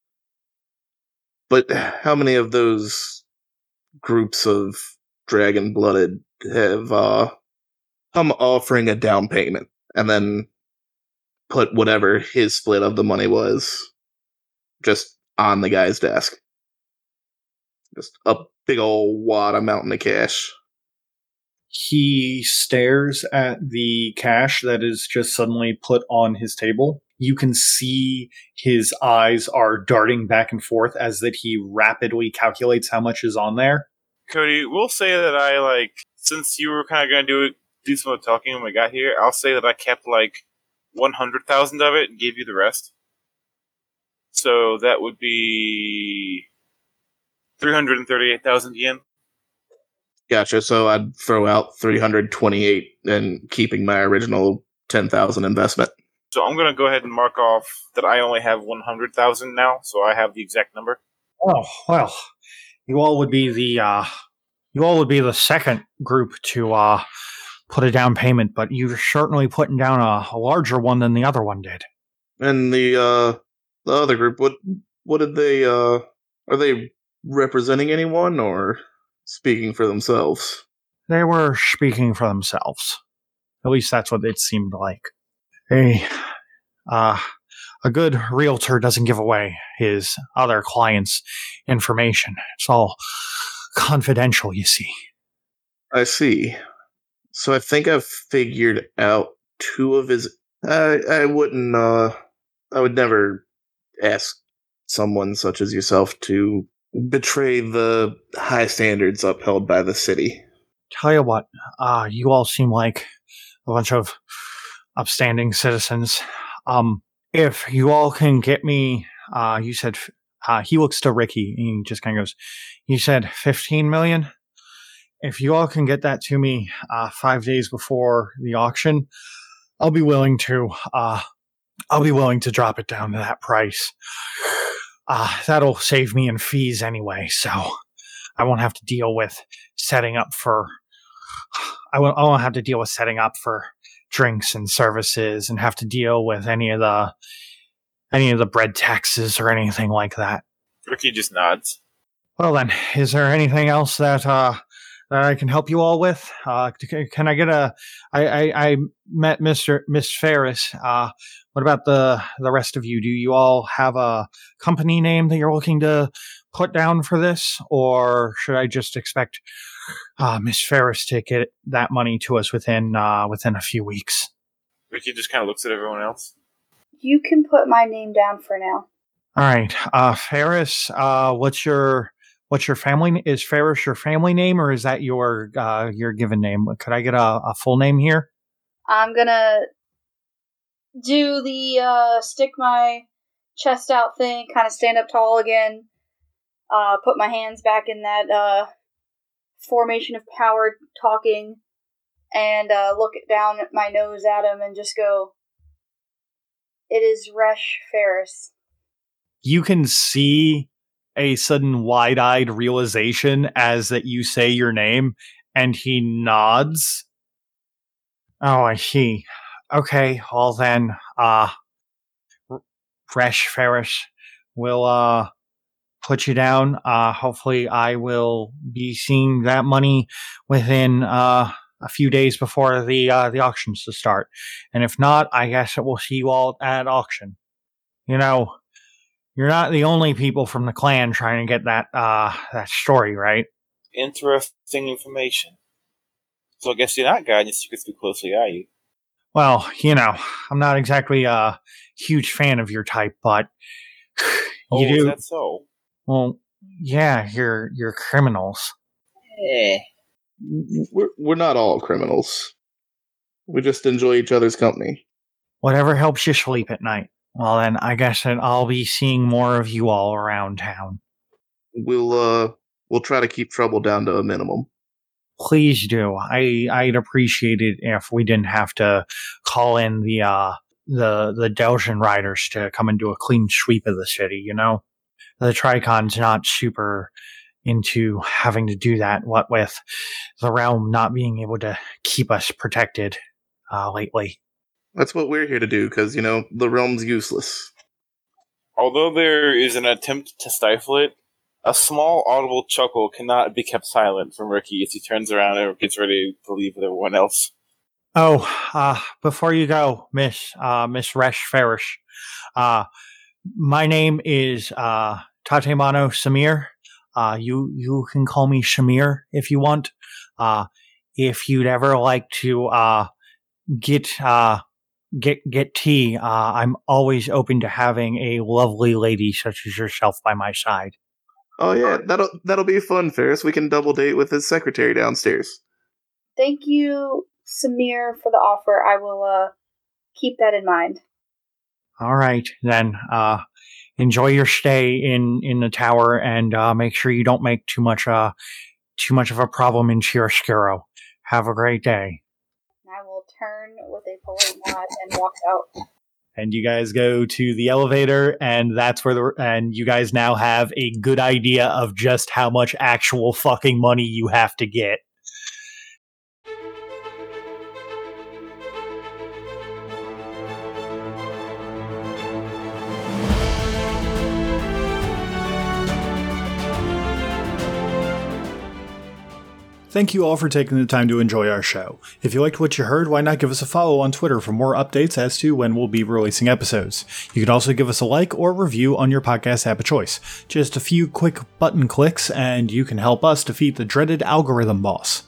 But how many of those groups of dragon blooded have uh come offering a down payment and then put whatever his split of the money was just on the guy's desk? Just a big old wad of mountain of cash. He stares at the cash that is just suddenly put on his table. You can see his eyes are darting back and forth as that he rapidly calculates how much is on there. Cody, we'll say that I, like, since you were kind of going to do do some of the talking when we got here, I'll say that I kept, like, 100,000 of it and gave you the rest. So that would be 338,000 yen. Gotcha. So I'd throw out 328 and keeping my original 10,000 investment. So I'm going to go ahead and mark off that I only have 100,000 now, so I have the exact number. Oh well, you all would be the uh, you all would be the second group to uh, put a down payment, but you're certainly putting down a, a larger one than the other one did. And the uh the other group what what did they uh are they representing anyone or speaking for themselves? They were speaking for themselves. At least that's what it seemed like. A uh, a good realtor doesn't give away his other clients' information. It's all confidential, you see. I see. So I think I've figured out two of his I I wouldn't uh I would never ask someone such as yourself to betray the high standards upheld by the city. Tell you what, uh, you all seem like a bunch of upstanding citizens. Um, if you all can get me, uh, you said, uh, he looks to Ricky and he just kind of goes, you said 15 million? If you all can get that to me, uh, five days before the auction, I'll be willing to, uh, I'll be willing to drop it down to that price. Uh, that'll save me in fees anyway, so I won't have to deal with setting up for, I won't, I won't have to deal with setting up for drinks and services and have to deal with any of the any of the bread taxes or anything like that. Ricky just nods. Well then, is there anything else that uh that I can help you all with? Uh can I get a I I, I met Mr. Miss Ferris. Uh what about the the rest of you? Do you all have a company name that you're looking to put down for this or should I just expect uh Miss Ferris to get that money to us within uh within a few weeks? Ricky just kind of looks at everyone else. You can put my name down for now. All right, uh, Ferris. Uh, what's your what's your family? Is Ferris your family name, or is that your uh, your given name? Could I get a, a full name here? I'm gonna do the uh, stick my chest out thing, kind of stand up tall again, uh, put my hands back in that uh, formation of power talking, and uh, look down at my nose at him and just go, It is Resh Ferris. you can see a sudden wide-eyed realization as that you say your name and he nods. Oh, I see. Okay, well then, uh, Fresh Ferris will, uh, put you down. Uh, hopefully I will be seeing that money within, uh, a few days before the, uh, the auctions to start. And if not, I guess it will see you all at auction. You know, you're not the only people from the clan trying to get that, uh, that story, right? Interesting information. So I guess you're not guiding your secrets too closely, are you? Well, you know, I'm not exactly a huge fan of your type, but (sighs) Oh, you is do. that so? Well, yeah, you're you're criminals. Eh. We're we're not all criminals. We just enjoy each other's company. Whatever helps you sleep at night. Well, then I guess that I'll be seeing more of you all around town. We'll uh we'll try to keep trouble down to a minimum. Please do. I I'd appreciate it if we didn't have to call in the uh the the Delzahn riders to come and do a clean sweep of the city. You know, the Tri-Khan's not super into having to do that. What with the realm not being able to keep us protected uh, lately. That's what we're here to do, because you know the realm's useless. Although there is an attempt to stifle it, a small audible chuckle cannot be kept silent from Ricky as he turns around and gets ready to leave with everyone else. Oh, uh, before you go, Miss uh, Miss Resh Farish, uh, my name is uh, Tatemano Samir. Uh, you you can call me Shamir if you want. Uh, if you'd ever like to uh, get uh, get get tea, uh, I'm always open to having a lovely lady such as yourself by my side. Oh yeah, that'll that'll be fun, Ferris. We can double date with his secretary downstairs. Thank you, Samir, for the offer. I will uh keep that in mind. All right, then. Uh, enjoy your stay in in the tower, and uh, make sure you don't make too much uh too much of a problem in Chiaroscuro. Have a great day. I will turn with and walk out. And you guys go to the elevator, and that's where the and you guys now have a good idea of just how much actual fucking money you have to get. Thank you all for taking the time to enjoy our show. If you liked what you heard, why not give us a follow on Twitter for more updates as to when we'll be releasing episodes? You can also give us a like or review on your podcast app of choice. Just a few quick button clicks, and you can help us defeat the dreaded algorithm boss.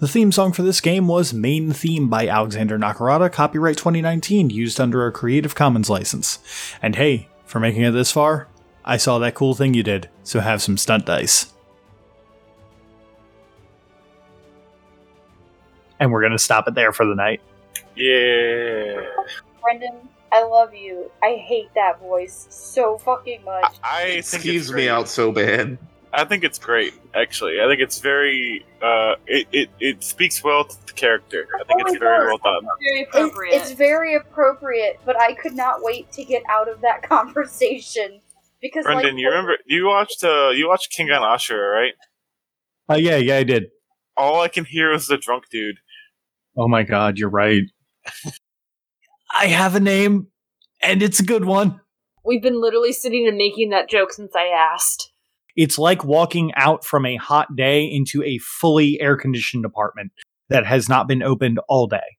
The theme song for this game was Main Theme by Alexander Nakarada, copyright 2019, used under a Creative Commons license. And hey, for making it this far, I saw that cool thing you did, so have some stunt dice. And we're gonna stop it there for the night. Yeah. Brendan, I love you. I hate that voice so fucking much. I think It it's skeeves great. me out so bad. I think it's great, actually. I think it's very, uh, it, it, it speaks well to the character. I think Oh it's very God. well done. Very appropriate. it's very appropriate, but I could not wait to get out of that (laughs) conversation because, Brendan, like, you remember, you watched, uh, you watched Kengan Ashura, right? Oh yeah, yeah, I did. All I can hear is the drunk dude. Oh my god, you're right. I have a name, and it's a good one. We've been literally sitting and making that joke since I asked. It's like walking out from a hot day into a fully air conditioned apartment that has not been opened all day.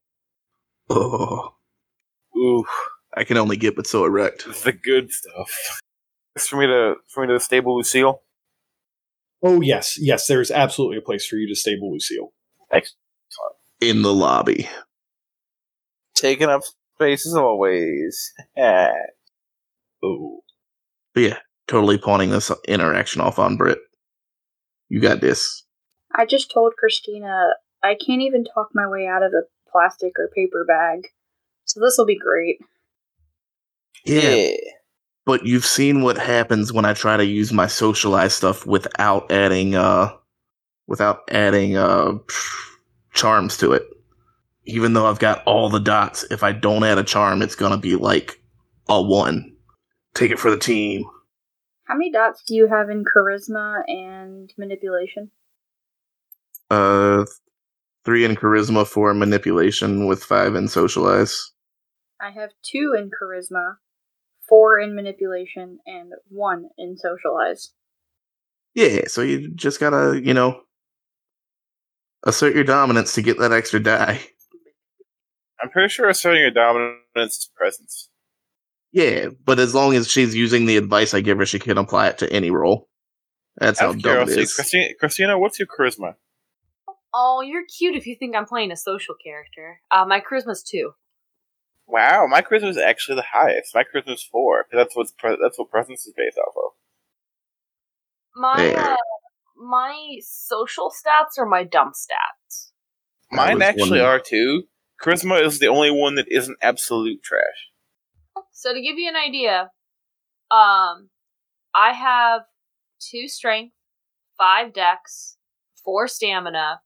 Oh, Ooh, I can only get but so erect. the good stuff. It's for me to, for me to stable Lucille. Oh yes, yes, there's absolutely a place for you to stable Lucille. Thanks. In the lobby. Taking up space as always. (laughs) Yeah. Oh. But yeah, totally pawning this interaction off on Britt. You got this. I just told Christina I can't even talk my way out of a plastic or paper bag, so this will be great. Yeah, but you've seen what happens when I try to use my socialize stuff without adding uh without adding uh charms to it. Even though I've got all the dots, if I don't add a charm, it's gonna be like a one. Take it for the team. How many dots do you have in charisma and manipulation? Uh, three in charisma, four in manipulation, with five in socialize. I have two in charisma, four in manipulation, and one in socialize. Yeah, so you just gotta, you know, assert your dominance to get that extra die. I'm pretty sure asserting your dominance is presence. Yeah, but as long as she's using the advice I give her, she can apply it to any role. That's how Out of dumb it curiosity, is. Christina, Christina, what's your charisma? Oh, you're cute if you think I'm playing a social character. Uh, my charisma's two. Wow, my charisma is actually the highest. My charisma is four. 'cause That's what's pre- that's what presence is based off of. My uh, my social stats are my dump stats. Mine actually wondering- are too. Charisma is the only one that isn't absolute trash. So to give you an idea, um, I have two strength, five dex, four stamina,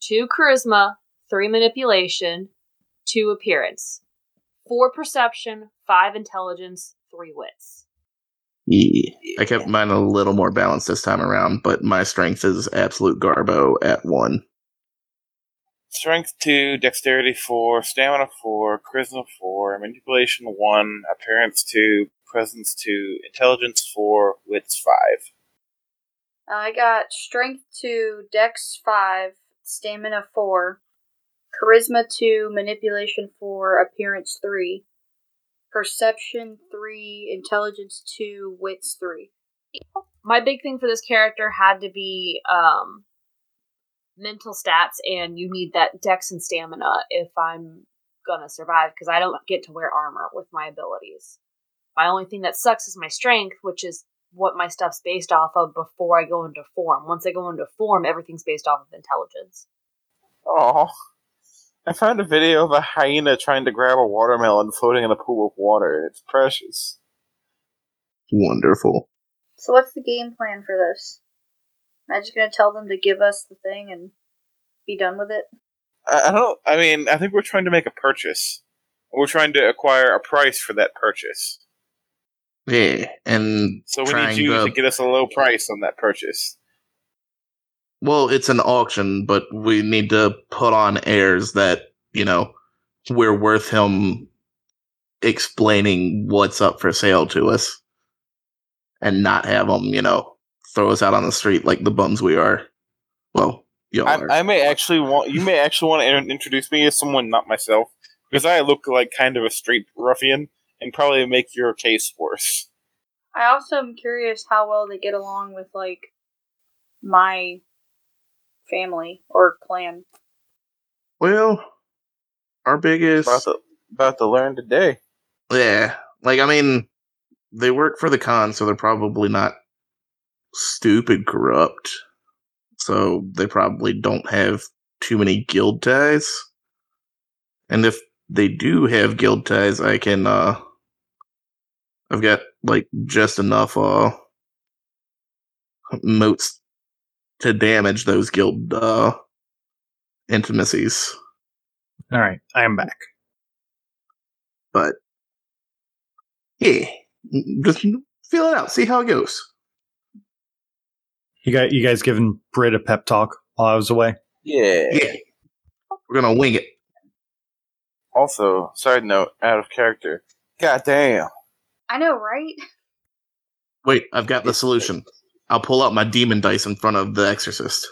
two charisma, three manipulation, two appearance, four perception, five intelligence, three wits. Yeah. I kept mine a little more balanced this time around, but my strength is absolute garbo at one. Strength two, dexterity four, stamina four, charisma four, manipulation one, appearance two, presence two, intelligence four, wits five. I got strength 2, dex 5, stamina 4, charisma 2, manipulation 4, appearance 3, perception 3, intelligence 2, wits 3. My big thing for this character had to be um, mental stats, and you need that dex and stamina if I'm gonna survive because I don't get to wear armor with my abilities. My only thing that sucks is my strength, which is what my stuff's based off of before I go into form. Once I go into form, everything's based off of intelligence. Oh, I found a video of a hyena trying to grab a watermelon floating in a pool of water. It's precious. Wonderful. So, what's the game plan for this? Am I just gonna tell them to give us the thing and be done with it? I, I don't. I mean, I think we're trying to make a purchase. We're trying to acquire a price for that purchase. Yeah, and So we need you to, to get us a low price on that purchase. Well, it's an auction, but we need to put on airs that you know we're worth him explaining what's up for sale to us, and not have him, you know, throw us out on the street like the bums we are. Well, you are. I, I may actually want you may actually want to introduce me as someone not myself because I look like kind of a street ruffian and probably make your case worse. I also am curious how well they get along with, like, my family or clan. well, our biggest. About to about to learn today. Yeah, like I mean, they work for the Khan, so they're probably not stupid corrupt. So they probably don't have too many guild ties. And if they do have guild ties, I can uh I've got like just enough uh motes to damage those guild uh intimacies. All right, I am back. But yeah, just feel it out, see how it goes. You got you guys giving Britt a pep talk while I was away. Yeah. Yeah. We're gonna wing it. Also, side note, out of character. God damn. I know, right? Wait, I've got the solution. I'll pull out my demon dice in front of the exorcist.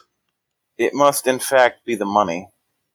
It must in fact be the money.